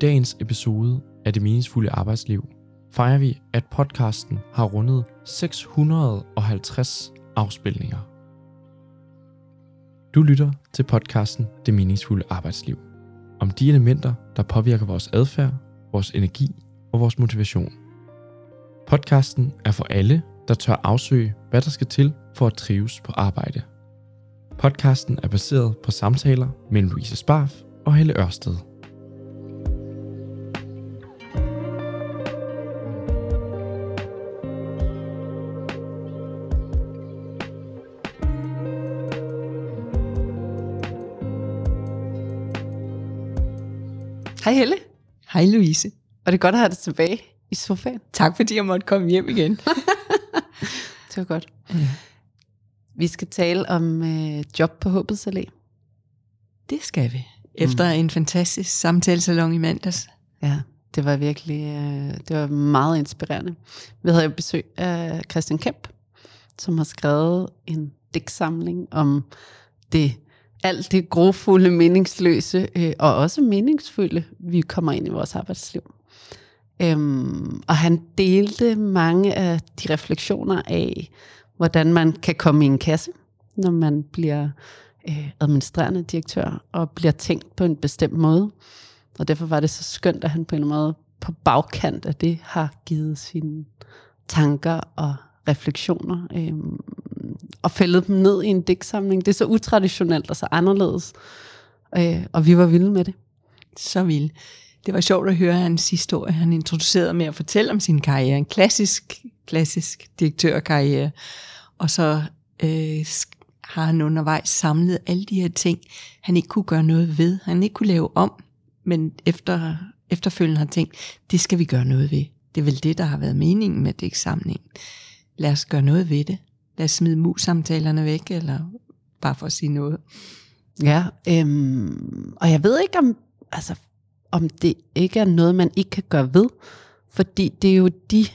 dagens episode af Det Meningsfulde Arbejdsliv fejrer vi, at podcasten har rundet 650 afspilninger. Du lytter til podcasten Det Meningsfulde Arbejdsliv. Om de elementer, der påvirker vores adfærd, vores energi og vores motivation. Podcasten er for alle, der tør afsøge, hvad der skal til for at trives på arbejde. Podcasten er baseret på samtaler mellem Louise Sparf og Helle Ørsted. Hej Helle. Hej Louise. Og det er godt at have dig tilbage i sofaen. Tak fordi jeg måtte komme hjem igen. det var godt. Ja. Vi skal tale om øh, job på Håbets Allé. Det skal vi. Efter mm. en fantastisk samtalesalon i mandags. Ja, det var virkelig øh, det var meget inspirerende. Vi havde jo besøg af Christian Kemp, som har skrevet en digtsamling om det alt det grofulde, meningsløse øh, og også meningsfulde, vi kommer ind i vores arbejdsliv. Øhm, og han delte mange af de refleksioner af, hvordan man kan komme i en kasse, når man bliver øh, administrerende direktør og bliver tænkt på en bestemt måde. Og derfor var det så skønt, at han på en eller anden måde på bagkant af det har givet sine tanker og refleksioner øh, og fældet dem ned i en digtsamling. Det er så utraditionelt og så anderledes. Øh, og vi var vilde med det. Så vilde. Det var sjovt at høre hans historie. Han introducerede med at fortælle om sin karriere. En klassisk, klassisk direktørkarriere. Og så øh, har han undervejs samlet alle de her ting, han ikke kunne gøre noget ved. Han ikke kunne lave om, men efter, efterfølgende har tænkt, det skal vi gøre noget ved. Det er vel det, der har været meningen med digtsamlingen. Lad os gøre noget ved det. Lad os smide mus-samtalerne væk, eller bare for at sige noget. Ja, øhm, og jeg ved ikke, om, altså, om det ikke er noget, man ikke kan gøre ved, fordi det er jo de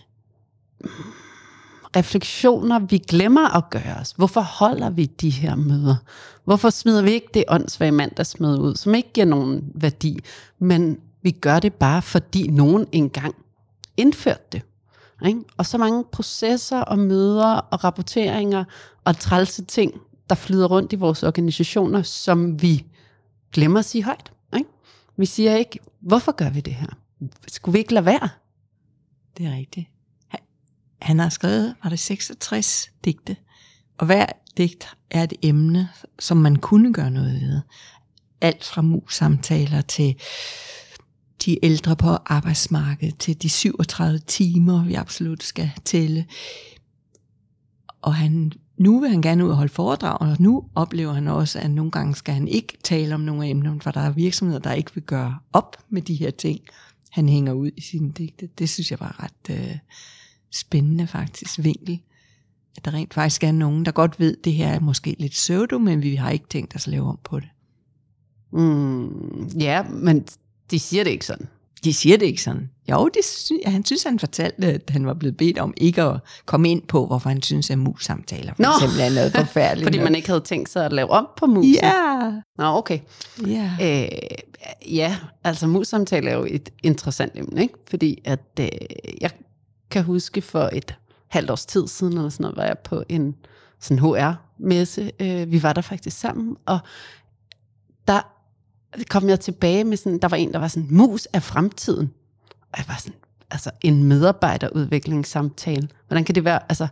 refleksioner, vi glemmer at gøre os. Hvorfor holder vi de her møder? Hvorfor smider vi ikke det åndssvage mandagsmøde ud, som ikke giver nogen værdi, men vi gør det bare, fordi nogen engang indførte det. Ikke? Og så mange processer og møder og rapporteringer og trælse ting, der flyder rundt i vores organisationer, som vi glemmer at sige højt. Ikke? Vi siger ikke, hvorfor gør vi det her? Skulle vi ikke lade være? Det er rigtigt. Han har skrevet, var det 66 digte, og hver digt er et emne, som man kunne gøre noget ved. Alt fra mus-samtaler til de ældre på arbejdsmarkedet, til de 37 timer, vi absolut skal tælle. Og han, nu vil han gerne ud og holde foredrag, og nu oplever han også, at nogle gange skal han ikke tale om nogle emner, for der er virksomheder, der ikke vil gøre op med de her ting, han hænger ud i sine digte. Det synes jeg var ret øh, spændende faktisk vinkel. At der rent faktisk er nogen, der godt ved, at det her er måske lidt pseudo, men vi har ikke tænkt os at lave om på det. Mm, ja, men de siger det ikke sådan. De siger det ikke sådan. Jo, det sy- han synes, han fortalte, at han var blevet bedt om ikke at komme ind på, hvorfor han synes, at mus-samtaler for Nå. eksempel er noget forfærdeligt. Fordi man ikke havde tænkt sig at lave om på mus. Ja. Nå, okay. Ja. Øh, ja, altså mus-samtaler er jo et interessant emne, ikke? Fordi at øh, jeg kan huske for et halvt års tid siden, eller sådan noget, var jeg på en sådan HR-messe. Øh, vi var der faktisk sammen, og kom jeg tilbage med sådan, der var en, der var sådan, mus af fremtiden. Og jeg var sådan, altså en medarbejderudviklingssamtale. Hvordan kan det være, altså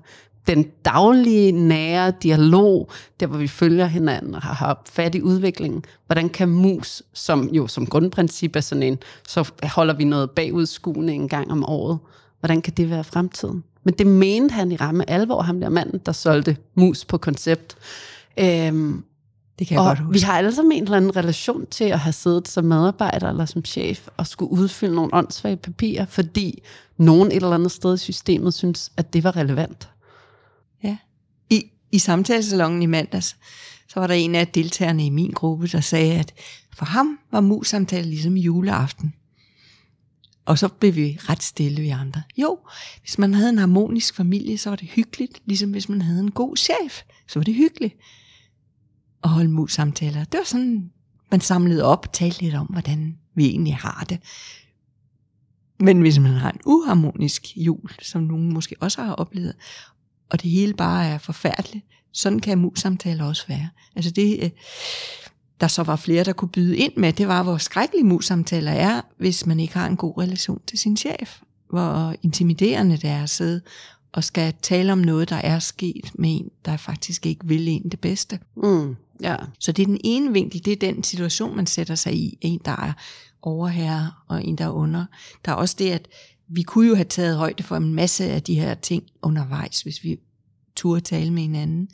den daglige, nære dialog, der hvor vi følger hinanden og har, har fat i udviklingen. Hvordan kan mus, som jo som grundprincip er sådan en, så holder vi noget bagudskuende en gang om året. Hvordan kan det være fremtiden? Men det mente han i ramme alvor, ham der manden, der solgte mus på koncept. Øhm, det kan jeg og godt huske. vi har alle sammen en eller anden relation til at have siddet som medarbejder eller som chef og skulle udfylde nogle åndssvage papirer, fordi nogen et eller andet sted i systemet synes, at det var relevant. Ja. I, i samtalesalongen i mandags, så var der en af deltagerne i min gruppe, der sagde, at for ham var mus-samtale ligesom juleaften. Og så blev vi ret stille, vi andre. Jo, hvis man havde en harmonisk familie, så var det hyggeligt, ligesom hvis man havde en god chef, så var det hyggeligt at holde mus-samtaler. Det var sådan, man samlede op, talte lidt om, hvordan vi egentlig har det. Men hvis man har en uharmonisk jul, som nogen måske også har oplevet, og det hele bare er forfærdeligt, sådan kan mus-samtaler også være. Altså det, øh, der så var flere, der kunne byde ind med, det var, hvor skrækkelige mus-samtaler er, hvis man ikke har en god relation til sin chef. Hvor intimiderende det er at sidde og skal tale om noget, der er sket med en, der faktisk ikke vil en det bedste. Mm, ja. Så det er den ene vinkel, det er den situation, man sætter sig i. En, der er overherre, og en, der er under. Der er også det, at vi kunne jo have taget højde for en masse af de her ting undervejs, hvis vi turde tale med hinanden.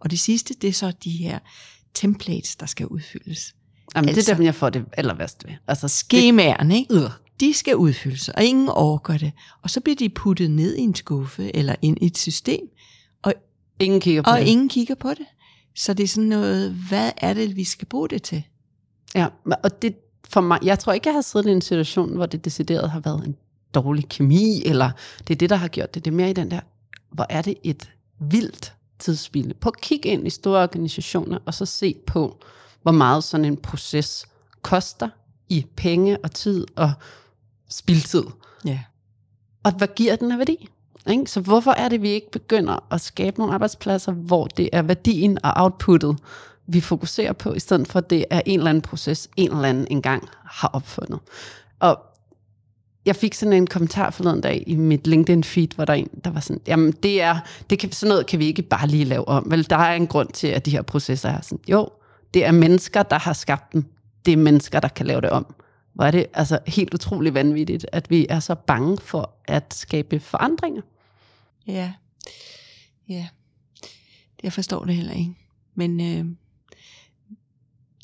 Og det sidste, det er så de her templates, der skal udfyldes. Jamen, altså, det er Altså- dem, jeg får det aller værst ved. Altså, Skemaerne, ikke? øh, De skal udfyldes, og ingen overgår det. Og så bliver de puttet ned i en skuffe, eller ind i et system, og, ingen kigger på og det. ingen kigger på det. Så det er sådan noget, hvad er det, vi skal bruge det til? Ja, og det for mig, jeg tror ikke, jeg har siddet i en situation, hvor det decideret har været en dårlig kemi, eller det er det, der har gjort det. Det er mere i den der, hvor er det et vildt tidsspil. På at kigge ind i store organisationer, og så se på, hvor meget sådan en proces koster i penge og tid og spildtid. Ja. Og hvad giver den af værdi? Ikke? Så hvorfor er det, vi ikke begynder at skabe nogle arbejdspladser, hvor det er værdien og outputtet, vi fokuserer på, i stedet for at det er en eller anden proces, en eller anden engang har opfundet. Og jeg fik sådan en kommentar forleden dag i mit LinkedIn-feed, hvor der er en, der var sådan, jamen det er, det kan, sådan noget kan vi ikke bare lige lave om. Vel, der er en grund til, at de her processer er sådan, jo, det er mennesker, der har skabt dem. Det er mennesker, der kan lave det om. Hvor er det altså helt utrolig vanvittigt, at vi er så bange for at skabe forandringer. Ja. Ja. Jeg forstår det heller ikke. Men øh,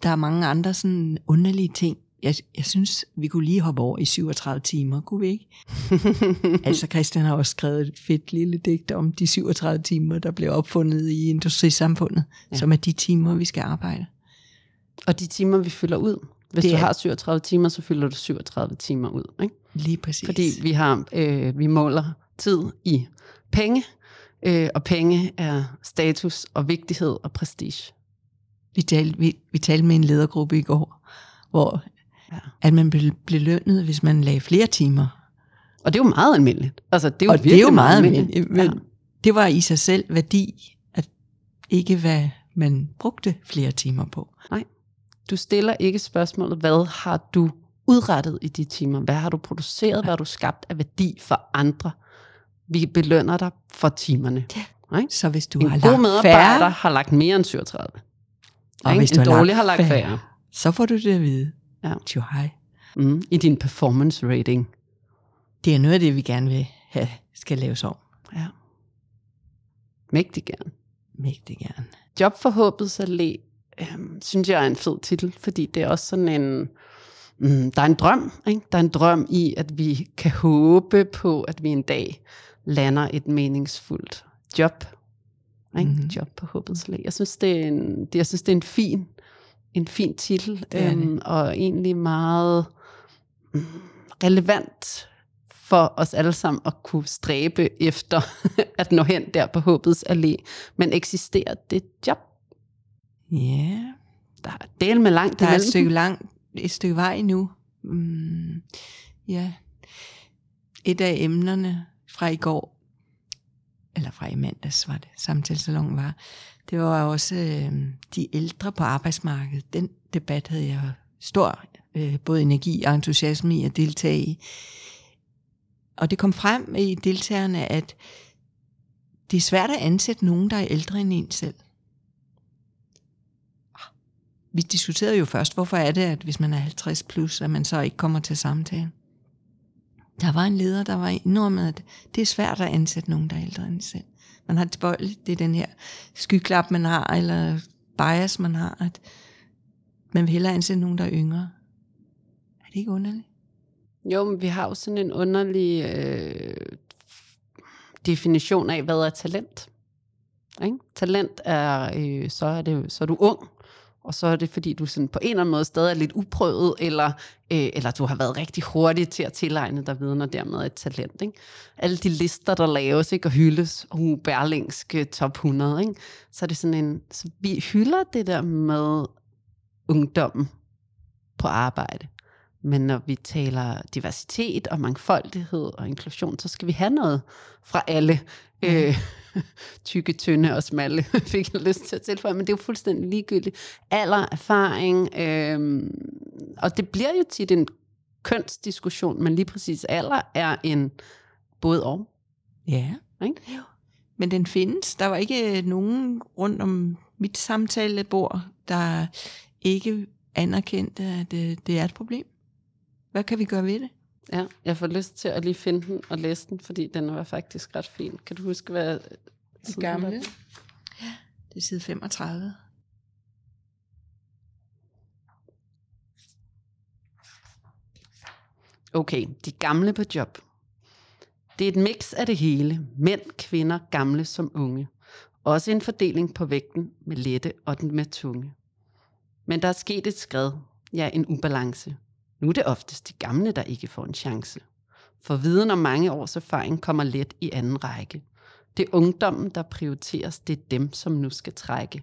der er mange andre sådan underlige ting. Jeg, jeg synes, vi kunne lige hoppe over i 37 timer, kunne vi ikke? altså Christian har også skrevet et fedt lille digt om de 37 timer, der blev opfundet i industrisamfundet, ja. som er de timer, vi skal arbejde. Og de timer, vi fylder ud. Hvis Det du er- har 37 timer, så fylder du 37 timer ud. Ikke? Lige præcis. Fordi vi har øh, vi måler tid i penge, øh, og penge er status og vigtighed og prestige. vi, talte, vi, vi talte med en ledergruppe i går, hvor Ja. at man blev belønnet, hvis man lagde flere timer Og det er jo meget almindeligt. Altså, det er jo og det er jo meget almindeligt. almindeligt, Ja. det var i sig selv værdi, at ikke hvad man brugte flere timer på. Du stiller ikke spørgsmålet, hvad har du udrettet i de timer? Hvad har du produceret? Hvad har du skabt af værdi for andre? Vi belønner dig for timerne. Ja. Så hvis du Du har en god lagt medarbejder færre, har lagt mere end 37. og Ikke? hvis en du har dårlig har lagt færre, færre. så får du det at vide. Ja. Jo, hej. Mm, I din performance rating. Det er noget af det, vi gerne vil have, skal laves om. Ja. Mægtig gerne. Mægtig gerne. Job for håbets allé, øhm, synes jeg er en fed titel, fordi det er også sådan en, mm, der er en drøm, ikke? Der er en drøm i, at vi kan håbe på, at vi en dag lander et meningsfuldt job. Ikke? Mhm. Job på håbets allé. Jeg synes, det er en, det, jeg synes, det er en fin, en fin titel, øhm, og egentlig meget mm, relevant for os alle sammen at kunne stræbe efter at nå hen der på håbets allé. Men eksisterer det job? Ja, Der er del med langt der er et stykke, lang, et stykke vej endnu. Mm, ja. Et af emnerne fra i går, eller fra i mandags var det, samtalesalongen var, det var også øh, de ældre på arbejdsmarkedet. Den debat havde jeg stor øh, både energi og entusiasme i at deltage i. Og det kom frem i deltagerne, at det er svært at ansætte nogen, der er ældre end en selv. Vi diskuterede jo først, hvorfor er det, at hvis man er 50 plus, at man så ikke kommer til samtale. Der var en leder, der var enormt, at det er svært at ansætte nogen, der er ældre end selv. Man har tilbøjeligt, det er den her skyklap, man har, eller bias, man har, at man vil hellere ansætte nogen, der er yngre. Er det ikke underligt? Jo, men vi har jo sådan en underlig øh, definition af, hvad er talent. Ikke? Talent er, øh, så er det så er du ung, og så er det fordi, du sådan på en eller anden måde stadig er lidt uprøvet, eller, øh, eller du har været rigtig hurtig til at tilegne dig viden, og dermed et talent. Ikke? Alle de lister, der laves ikke, og hyldes, uh, Berlingske top 100, ikke? så er det sådan en, så vi hylder det der med ungdommen på arbejde. Men når vi taler diversitet og mangfoldighed og inklusion, så skal vi have noget fra alle. Mm. Øh, tykke, tynde og smalle, fik jeg lyst til at tilføje, men det er jo fuldstændig ligegyldigt. Alder, erfaring, øh, og det bliver jo tit en kønsdiskussion, men lige præcis alder er en både og. Ja. Ikke? Men den findes. Der var ikke nogen rundt om mit samtalebord, der ikke anerkendte, at øh, det er et problem. Hvad kan vi gøre ved det? Ja, jeg får lyst til at lige finde den og læse den, fordi den var faktisk ret fin. Kan du huske, hvad Den gamle? Ja, det er side 35. Okay, de gamle på job. Det er et mix af det hele. Mænd, kvinder, gamle som unge. Også en fordeling på vægten med lette og den med tunge. Men der er sket et skred, ja en ubalance. Nu er det oftest de gamle, der ikke får en chance. For viden om mange års erfaring kommer let i anden række. Det er ungdommen, der prioriteres. Det er dem, som nu skal trække.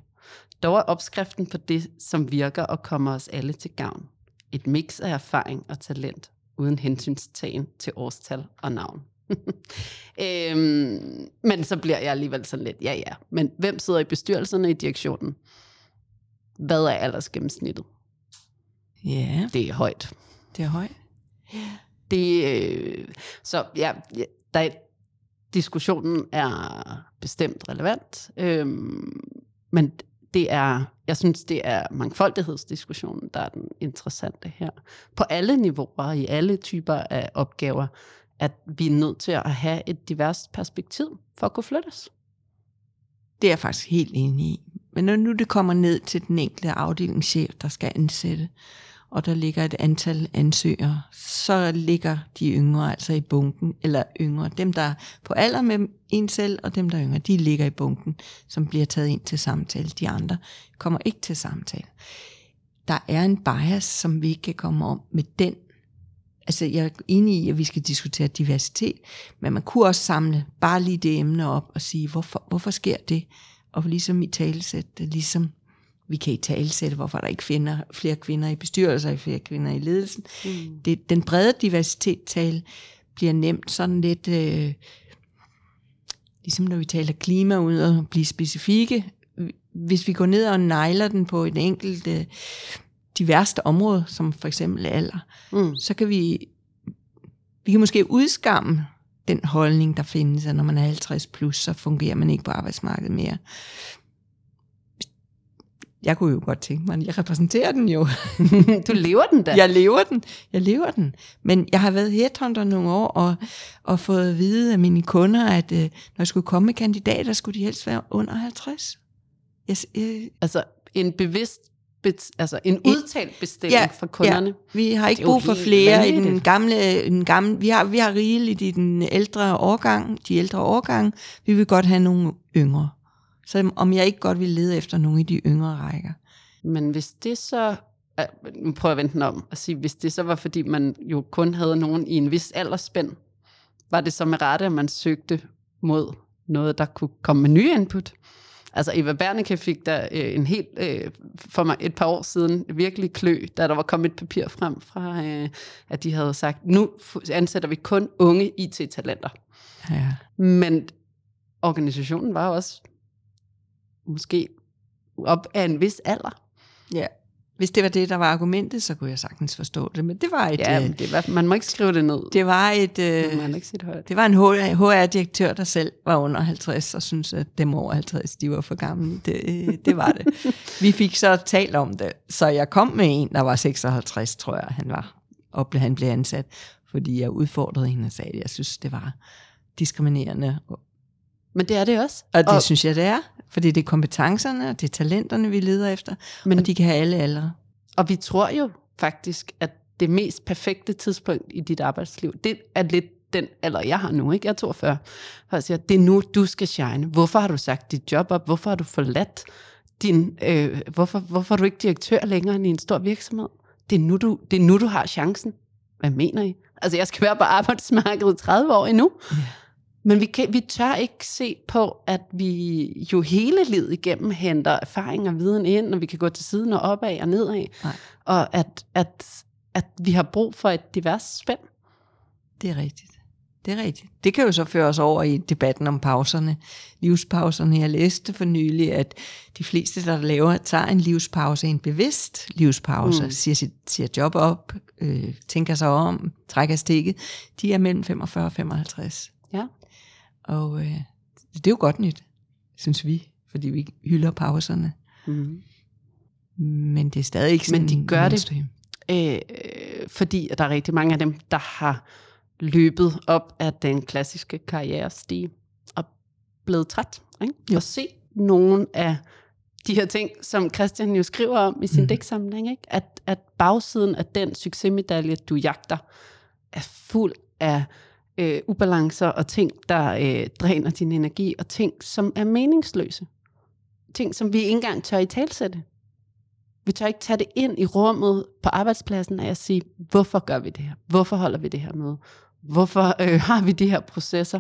Dog er opskriften på det, som virker og kommer os alle til gavn. Et mix af erfaring og talent, uden hensynstagen til årstal og navn. øhm, men så bliver jeg alligevel sådan lidt, ja ja. Men hvem sidder i bestyrelserne i direktionen? Hvad er aldersgennemsnittet? Ja, Det er højt. det er højt. Det, øh, så ja, der er, diskussionen er bestemt relevant, øhm, men det er, jeg synes, det er mangfoldighedsdiskussionen, der er den interessante her. På alle niveauer, i alle typer af opgaver, at vi er nødt til at have et diverst perspektiv for at kunne flyttes. Det er jeg faktisk helt enig i. Men når nu det kommer ned til den enkelte afdelingschef, der skal ansætte, og der ligger et antal ansøgere, så ligger de yngre altså i bunken, eller yngre, dem der er på alder med en selv, og dem der er yngre, de ligger i bunken, som bliver taget ind til samtale. De andre kommer ikke til samtale. Der er en bias, som vi ikke kan komme om med den. Altså jeg er enig i, at vi skal diskutere diversitet, men man kunne også samle bare lige det emne op og sige, hvorfor, hvorfor sker det? Og ligesom i talesæt, det ligesom vi kan i talesætte, hvorfor der ikke finder flere kvinder i bestyrelser, flere kvinder i ledelsen. Mm. Det, den brede diversitet tale bliver nemt sådan lidt, øh, ligesom når vi taler klima ud og blive specifikke. Hvis vi går ned og nejler den på en enkelt øh, de værste område, som for eksempel alder, Mm. så kan vi, vi kan måske udskamme den holdning, der findes, at når man er 50 plus, så fungerer man ikke på arbejdsmarkedet mere. Jeg kunne jo godt tænke mig, jeg repræsenterer den jo. du lever den da. Jeg lever den. Jeg lever den. Men jeg har været headhunter nogle år, og, og fået at vide af mine kunder, at øh, når jeg skulle komme med kandidater, skulle de helst være under 50. Jeg, øh, Altså en bevidst, altså en udtalt bestilling Ja, fra kunderne. Ja, vi har ikke brug for flere i den gamle, den gamle vi, har, vi har rigeligt i den ældre årgang, de ældre årgange. Vi vil godt have nogle yngre. Så om jeg ikke godt vil lede efter nogle af de yngre rækker. Men hvis det så, øh, nu prøver jeg at vente den om, og sige, hvis det så var, fordi man jo kun havde nogen i en vis aldersspænd, var det så med rette, at man søgte mod noget, der kunne komme med nye input? Altså Eva Berneke fik der øh, en helt, øh, for mig et par år siden, virkelig klø, da der var kommet et papir frem fra, øh, at de havde sagt, nu ansætter vi kun unge IT-talenter. Ja. Men organisationen var også måske op af en vis alder. ja. Hvis det var det, der var argumentet, så kunne jeg sagtens forstå det. Men det var et, Ja, øh, det var, man må ikke skrive det ned. det var et, øh, man ikke sige det det var en HR-direktør, der selv var under 50, og synes at dem over 50, de var for gamle. Det, øh, det var det. Vi fik så talt om det, så jeg kom med en, der var 56, tror jeg, han var, og han blev ansat, fordi jeg udfordrede hende og sagde, at jeg synes, det var diskriminerende. Men det er det også. Og det og, synes jeg, det er, fordi det er kompetencerne, og det er talenterne, vi leder efter, Men- og de kan have alle aldre. og vi tror jo faktisk, at det mest perfekte tidspunkt i dit arbejdsliv, det er lidt den alder, jeg har nu, ikke? Jeg er 42. Og jeg siger, det er nu, du skal shine. Hvorfor har du sagt dit job op? Hvorfor har du forladt din... Øh, hvorfor, hvorfor er du ikke direktør længere end i en stor virksomhed? Det er, nu, du, det er nu, du har chancen. Hvad mener I? Altså, jeg skal være på arbejdsmarkedet i 30 år endnu. Ja. Men vi, kan, vi tør ikke se på, at vi jo hele livet igennem henter erfaring og viden ind, og vi kan gå til siden og opad og nedad. Nej. Og at, at at vi har brug for et divers spænd. Det er rigtigt. Det er rigtigt. Det kan jo så føre os over i debatten om pauserne, livspauserne. Jeg læste for nylig, at de fleste, der laver, tager en livspause, en bevidst livspause, mm. siger, sit, siger job op, øh, tænker sig om, trækker stikket, de er mellem 45 og 55. Og øh, det er jo godt nyt, synes vi, fordi vi hylder pauserne. Mm. Men det er stadig ikke sådan Men de gør det. Øh, fordi der er rigtig mange af dem, der har løbet op af den klassiske karrierestige og blevet træt. Ikke? Jo. Og se nogle af de her ting, som Christian jo skriver om i sin mm. digtsamling, ikke? At, at bagsiden af den succesmedalje, du jagter, er fuld af øh, ubalancer og ting, der øh, dræner din energi, og ting, som er meningsløse. Ting, som vi ikke engang tør i talsætte. Vi tør ikke tage det ind i rummet på arbejdspladsen af at sige, hvorfor gør vi det her? Hvorfor holder vi det her med? Hvorfor øh, har vi de her processer?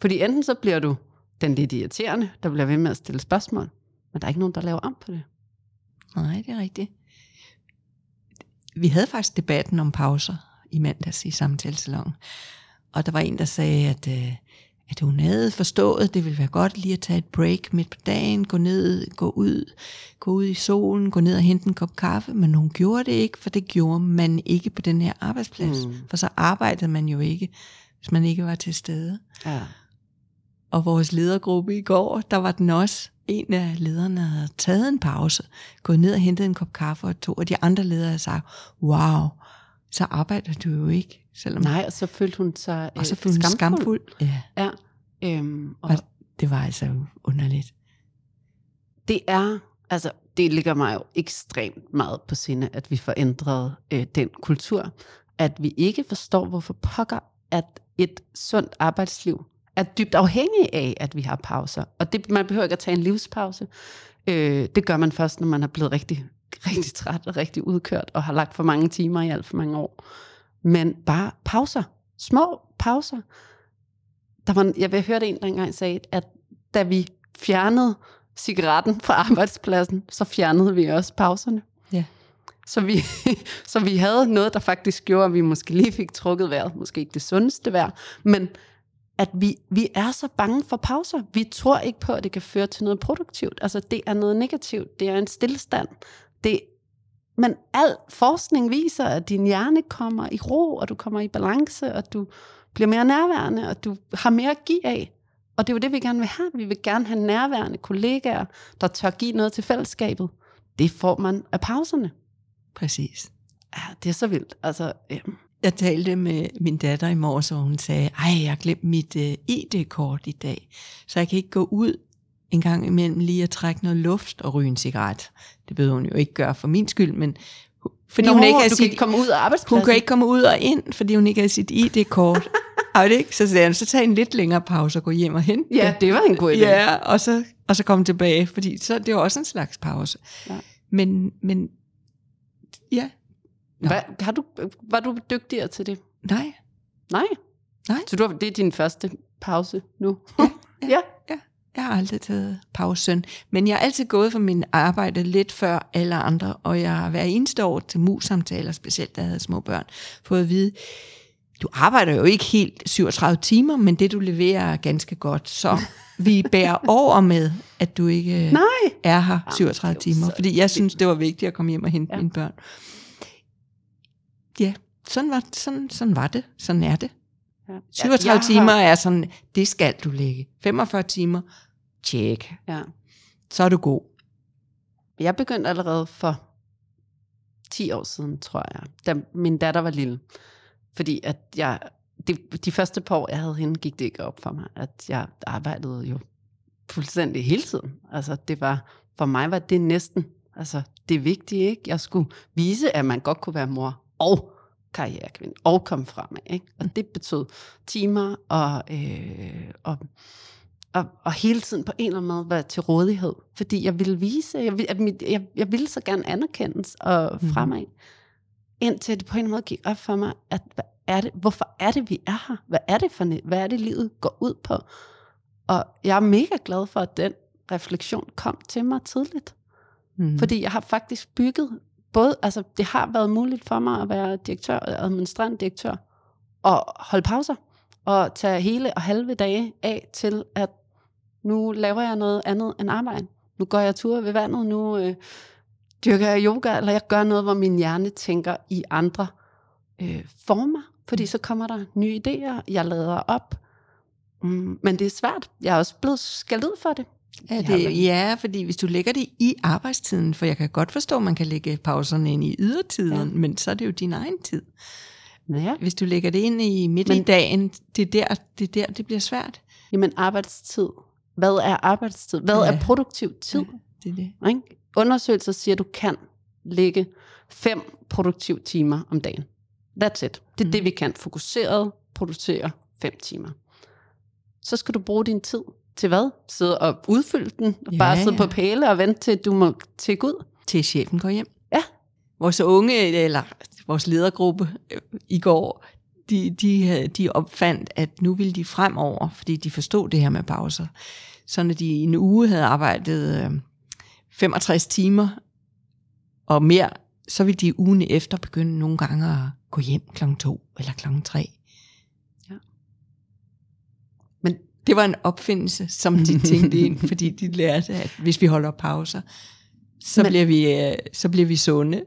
Fordi enten så bliver du den lidt irriterende, der bliver ved med at stille spørgsmål, men der er ikke nogen, der laver om på det. Nej, det er rigtigt. Vi havde faktisk debatten om pauser i mandags i samtalesalongen. Og der var en, der sagde, at, øh, at hun havde forstået, det ville være godt lige at tage et break midt på dagen, gå ned, gå ud, gå ud i solen, gå ned og hente en kop kaffe, men hun gjorde det ikke, for det gjorde man ikke på den her arbejdsplads. Mm. For så arbejdede man jo ikke, hvis man ikke var til stede. Ja. Og vores ledergruppe i går, der var den også, en af lederne havde taget en pause, gået ned og hentet en kop kaffe og to, og de andre ledere sagt, wow, så arbejder du jo ikke. Selvom, Nej, og så følte hun sig og så øh, følte hun skamfuld. Ja, Ja. Øhm, og og det var altså underligt. det er, altså, det ligger mig jo ekstremt meget på sinde, at vi får ændret øh, den kultur. At vi ikke forstår, hvorfor pokker, at et sundt arbejdsliv er dybt afhængig af, at vi har pauser. Og det, man behøver ikke at tage en livspause. Øh, det gør man først, når man er blevet rigtig, rigtig træt og rigtig udkørt, og har lagt for mange timer i alt for mange år. Men bare pauser. Små pauser. Der var, jeg høre en, der engang sagde, at da vi fjernede cigaretten fra arbejdspladsen, så fjernede vi også pauserne. Ja. Så vi, så vi havde noget, der faktisk gjorde, at vi måske lige fik trukket vejret. Måske ikke det sundeste vejr, men at vi, vi er så bange for pauser. Vi tror ikke på, at det kan føre til noget produktivt. Altså, det er noget negativt. Det er en stillestand. Det, men al forskning viser, at din hjerne kommer i ro, og du kommer i balance, og du bliver mere nærværende, og du har mere at give af. Og det er jo det, vi gerne vil have. Vi vil gerne have nærværende kollegaer, der tør give noget til fællesskabet. Det får man af pauserne. Præcis. Ja, det er så vildt. Altså, øhm, Jeg talte med min datter i morges, og hun sagde, ej, jeg har glemt mit uh, ID-kort i dag, så jeg kan ikke gå ud en gang imellem lige at trække noget luft og ryge en cigaret. Det ved hun jo ikke gøre for min skyld, men fordi Nå, hun ikke kan sit, ikke komme ud af arbejdspladsen. hun kan ikke komme ud og ind, fordi hun ikke har sit ID-kort. Og det ikke? Så sagde han, så tag en lidt længere pause og gå hjem og hente Ja, det. var en god idé. Ja, og så, og så komme tilbage, fordi så det er jo også en slags pause. Ja. Men, men ja, Nå. Hvad, har du, var du dygtigere til det? nej, Nej. Nej. Så du det er din første pause nu? Ja, ja. Jeg har aldrig taget pausen, men jeg har altid gået for min arbejde lidt før alle andre, og jeg har hver eneste år til mus-samtaler, specielt da jeg havde små børn, fået at vide, du arbejder jo ikke helt 37 timer, men det du leverer er ganske godt, så vi bærer over med, at du ikke Nej. er her Jamen, 37 det er jo timer, fordi jeg synes, det var vigtigt at komme hjem og hente ja. mine børn. Ja, sådan var, sådan, sådan var det. Sådan er det. Ja. 37 Jeg timer Har, er sådan, det skal du lægge. 45 timer, tjek. ja. Så er du god. Jeg begyndte allerede for 10 år siden, tror jeg, da min datter var lille. Fordi at jeg, de, de første par år, jeg havde hende, gik det ikke op for mig, at jeg arbejdede jo fuldstændig hele tiden. Altså det var, for mig var det næsten, altså det vigtige, ikke? Jeg skulle vise, at man godt kunne være mor og karrierekvinde, og komme fremad, ikke? Og det betød timer og, øh, og og, og hele tiden på en eller anden måde være til rådighed. Fordi jeg ville vise, jeg, vil- at mit, jeg, jeg ville så gerne anerkendes og Mhm. fremad. Indtil det på en eller anden måde gik op for mig, at hvad er det, hvorfor er det, vi er her? Hvad er det for? Hvad er det, livet går ud på? Og jeg er mega glad for, at den refleksion kom til mig tidligt. Mm. Fordi jeg har faktisk bygget både, altså, det har været muligt for mig at være direktør, øh, administrerende direktør, og holde pauser, og tage hele og halve dage af til, at nu laver jeg noget andet end arbejde. Nu går jeg tur ved vandet, nu øh, dyrker jeg yoga, eller jeg gør noget, hvor min hjerne tænker i andre øh, former, fordi så kommer der nye idéer, jeg lader op. Mm, men det er svært. Jeg er også blevet skældt ud for det. Ja, det, ja, fordi hvis du lægger det i arbejdstiden, for jeg kan godt forstå, at man kan lægge pauserne ind i ydertiden, ja. men så er det jo din egen tid. Ja. Hvis du lægger det ind i midt men, i dagen, det er, der, det er der, det bliver svært. Jamen arbejdstid. Hvad er arbejdstid? Hvad ja. er produktiv tid? Ja, det er det. Ikke? Undersøgelser siger, at du kan lægge fem produktive timer om dagen. That's it. Det er mm. det, vi kan. Fokuseret producere fem timer. Så skal du bruge din tid til hvad? Sidde og udfylde den, og ja, bare sidde ja. på pæle og vente til, du må tække ud? Til chefen går hjem. Ja. Vores unge, eller vores ledergruppe øh, i går, de, de, de opfandt, at nu ville de fremover, fordi de forstod det her med pauser, så når de i en uge havde arbejdet 65 øh, timer og mere, så ville de ugen efter begynde nogle gange at gå hjem klokken to eller klokken tre. Ja. Men det var en opfindelse, som de tænkte ind, fordi de lærte, at hvis vi holder pauser, så, Men, bliver, vi, øh, så bliver vi sunde.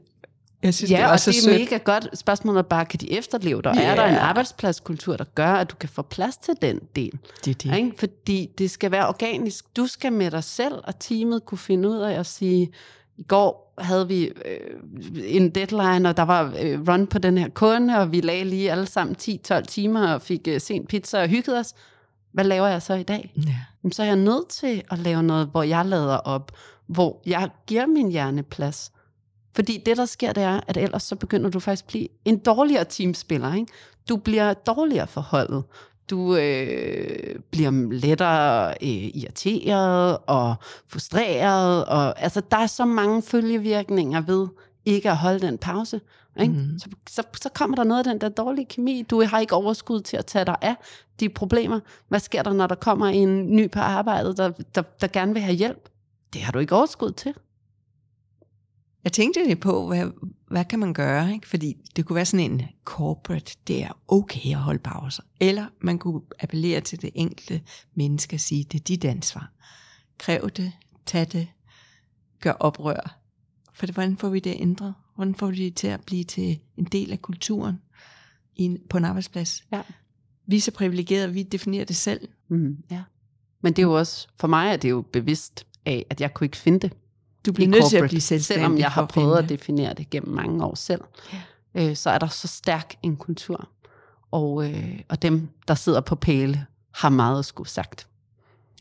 Jeg synes, ja, det er og det er sødt. mega godt. Spørgsmålet er bare, kan de efterleve dig? Yeah. Er der en arbejdspladskultur, der gør, at du kan få plads til den del? Det er det. Ikke? Fordi det skal være organisk. Du skal med dig selv og teamet kunne finde ud af at sige, i går havde vi øh, en deadline, og der var øh, run på den her kunde, og vi lagde lige alle sammen 10-12 timer og fik øh, sent pizza og hyggede os. Hvad laver jeg så i dag? Ja. Jamen, så er jeg nødt til at lave noget, hvor jeg lader op, hvor jeg giver min hjerne plads. Fordi det, der sker, det er, at ellers så begynder du faktisk at blive en dårligere teamspiller. Ikke? Du bliver dårligere forholdet. Du øh, bliver lettere øh, irriteret og frustreret. Og, altså, der er så mange følgevirkninger ved ikke at holde den pause. Ikke? Mm. Så, så, så kommer der noget af den der dårlige kemi. Du har ikke overskud til at tage dig af de problemer. Hvad sker der, når der kommer en ny på arbejdet, der, der, der gerne vil have hjælp? Det har du ikke overskud til. Jeg tænkte lidt på, hvad, hvad kan man gøre? Ikke? Fordi det kunne være sådan en corporate, det er okay at holde pauser. Eller man kunne appellere til det enkelte menneske og sige, det er dit ansvar. Kræv det, tag det, gør oprør. For hvordan får vi det ændret? Hvordan får vi det til at blive til en del af kulturen i en, på en arbejdsplads? Ja. Vi er så privilegerede, vi definerer det selv. Mm, ja. Men det er jo også, for mig er det jo bevidst af, at jeg kunne ikke finde det. Du bliver nødt til at blive selvstændig. Selvom jeg har prøvet at definere det gennem mange år selv, ja. øh, så er der så stærk en kultur. Og, øh, og dem, der sidder på pæle, har meget at skulle sagt.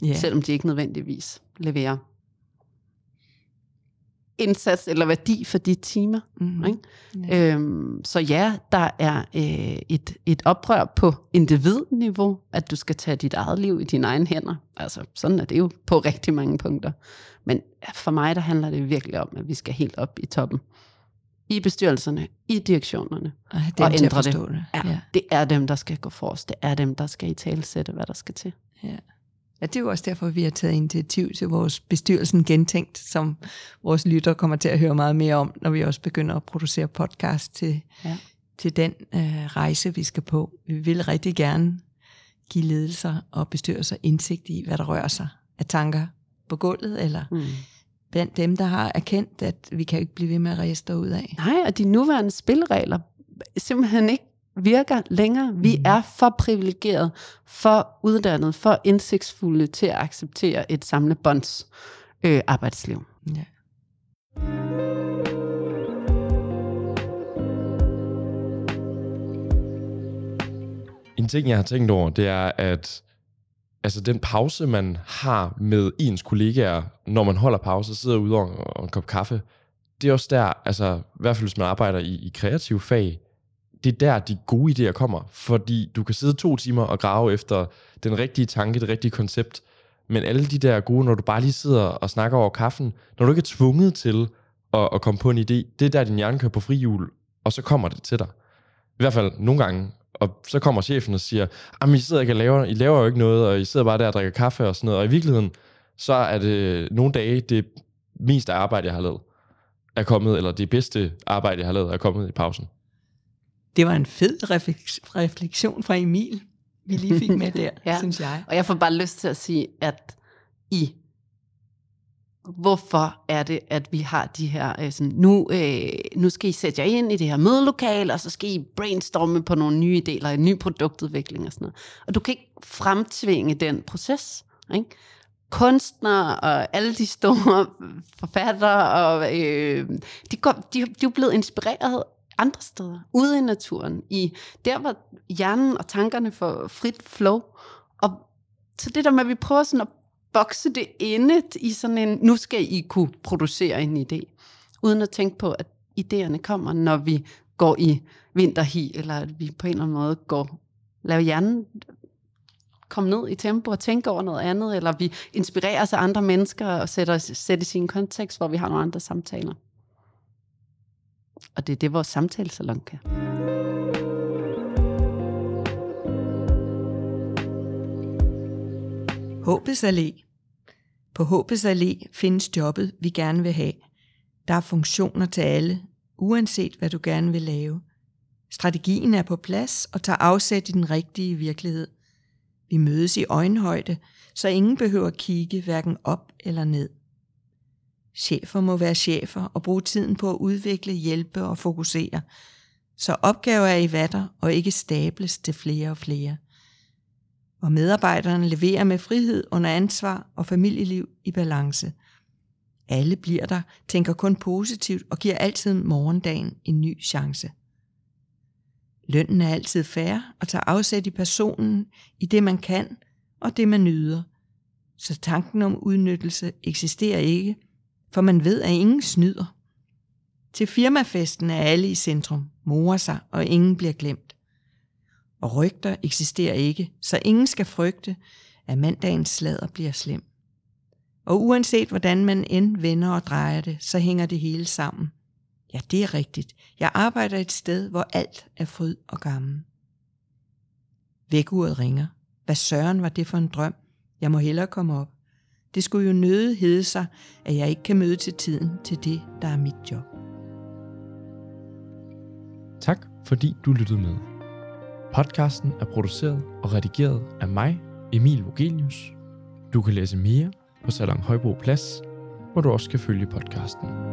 Ja. Selvom de ikke nødvendigvis leverer indsats eller værdi for de timer. Mm. Ikke? Ja. Øhm, så ja, der er øh, et, et oprør på individniveau, at du skal tage dit eget liv i dine egne hænder. Altså, sådan er det jo på rigtig mange punkter. Men for mig, der handler det virkelig om, at vi skal helt op i toppen. I bestyrelserne, i direktionerne. Og, og ændre det. det. Ja, ja. Det er dem, der skal gå forrest. Det er dem, der skal i talsætte, hvad der skal til. Ja. Ja, det er jo også derfor, vi har taget initiativ til vores bestyrelsen Gentænkt, som vores lytter kommer til at høre meget mere om, når vi også begynder at producere podcast til, ja. til den øh, rejse, vi skal på. Vi vil rigtig gerne give ledelser og bestyrelser indsigt i, hvad der rører sig af tanker på gulvet, eller mm. blandt dem, der har erkendt, at vi kan ikke blive ved med at rejse ud af. Nej, og de nuværende spilleregler simpelthen ikke virker længere. Vi mm. er for privilegeret, for uddannet, for indsigtsfulde til at acceptere et samlebånds øh, arbejdsliv. Ja. En ting, jeg har tænkt over, det er, at altså den pause, man har med ens kollegaer, når man holder pause og sidder ude og, og en kop kaffe, det er også der, altså i hvert fald hvis man arbejder i, i kreative fag, det er der, de gode idéer kommer. Fordi du kan sidde to timer og grave efter den rigtige tanke, det rigtige koncept. Men alle de der gode, når du bare lige sidder og snakker over kaffen, når du ikke er tvunget til at, at komme på en idé, det er der, din hjerne kører på frihjul, og så kommer det til dig. I hvert fald nogle gange. Og så kommer chefen og siger, at I sidder ikke og laver, I laver jo ikke noget, og I sidder bare der og drikker kaffe og sådan noget. Og i virkeligheden, så er det nogle dage det meste arbejde, jeg har lavet. er kommet, eller det bedste arbejde, jeg har lavet, er kommet i pausen? Det var en fed refleks- refleksion fra Emil, vi lige fik med der, Ja. synes jeg. Og jeg får bare lyst til at sige, at i hvorfor er det, at vi har de her, øh, sådan, nu, øh, nu skal I sætte jer ind i det her mødelokale, og så skal I brainstorme på nogle nye idéer, eller en ny produktudvikling og sådan noget. Og du kan ikke fremtvinge den proces. Ikke? Kunstnere og alle de store forfattere, og, øh, de, går, de, de er blevet inspireret andre steder, ude i naturen, i der, hvor hjernen og tankerne får frit flow. Og så det der med, at vi prøver sådan at bokse det endet i sådan en, nu skal I kunne producere en idé, uden at tænke på, at idéerne kommer, når vi går i vinterhi, eller at vi på en eller anden måde går, laver hjernen komme ned i tempo og tænke over noget andet, eller vi inspirerer sig af andre mennesker og sætter, sættes i en kontekst, hvor vi har nogle andre samtaler. Og det er det, vores samtalesalon kan. Håbets Allé. På Håbets Allé findes jobbet, vi gerne vil have. Der er funktioner til alle, uanset hvad du gerne vil lave. Strategien er på plads og tager afsæt i den rigtige virkelighed. Vi mødes i øjenhøjde, så ingen behøver kigge hverken op eller ned. Chefer må være chefer og bruge tiden på at udvikle, hjælpe og fokusere, så opgaver er i vatter og ikke stables til flere og flere og medarbejderne leverer med frihed under ansvar og familieliv i balance. Alle bliver der, tænker kun positivt og giver altid morgendagen en ny chance. Lønnen er altid fair og tager afsæt i personen, i det man kan og det man nyder. Så tanken om udnyttelse eksisterer ikke, for man ved, at ingen snyder. Til firmafesten er alle i centrum, morer sig, og ingen bliver glemt. Og rygter eksisterer ikke, så ingen skal frygte, at mandagens slader bliver slem. Og uanset hvordan man end vender og drejer det, så hænger det hele sammen. Ja, det er rigtigt. Jeg arbejder et sted, hvor alt er fryd og gammel. Vækkeuret ringer. Hvad søren var det for en drøm? Jeg må hellere komme op. Det skulle jo nøde hedde sig, at jeg ikke kan møde til tiden til det, der er mit job. Tak fordi du lyttede med. Podcasten er produceret og redigeret af mig, Emil Vogelius. Du kan læse mere på Salon Højbro Plads, hvor du også kan følge podcasten.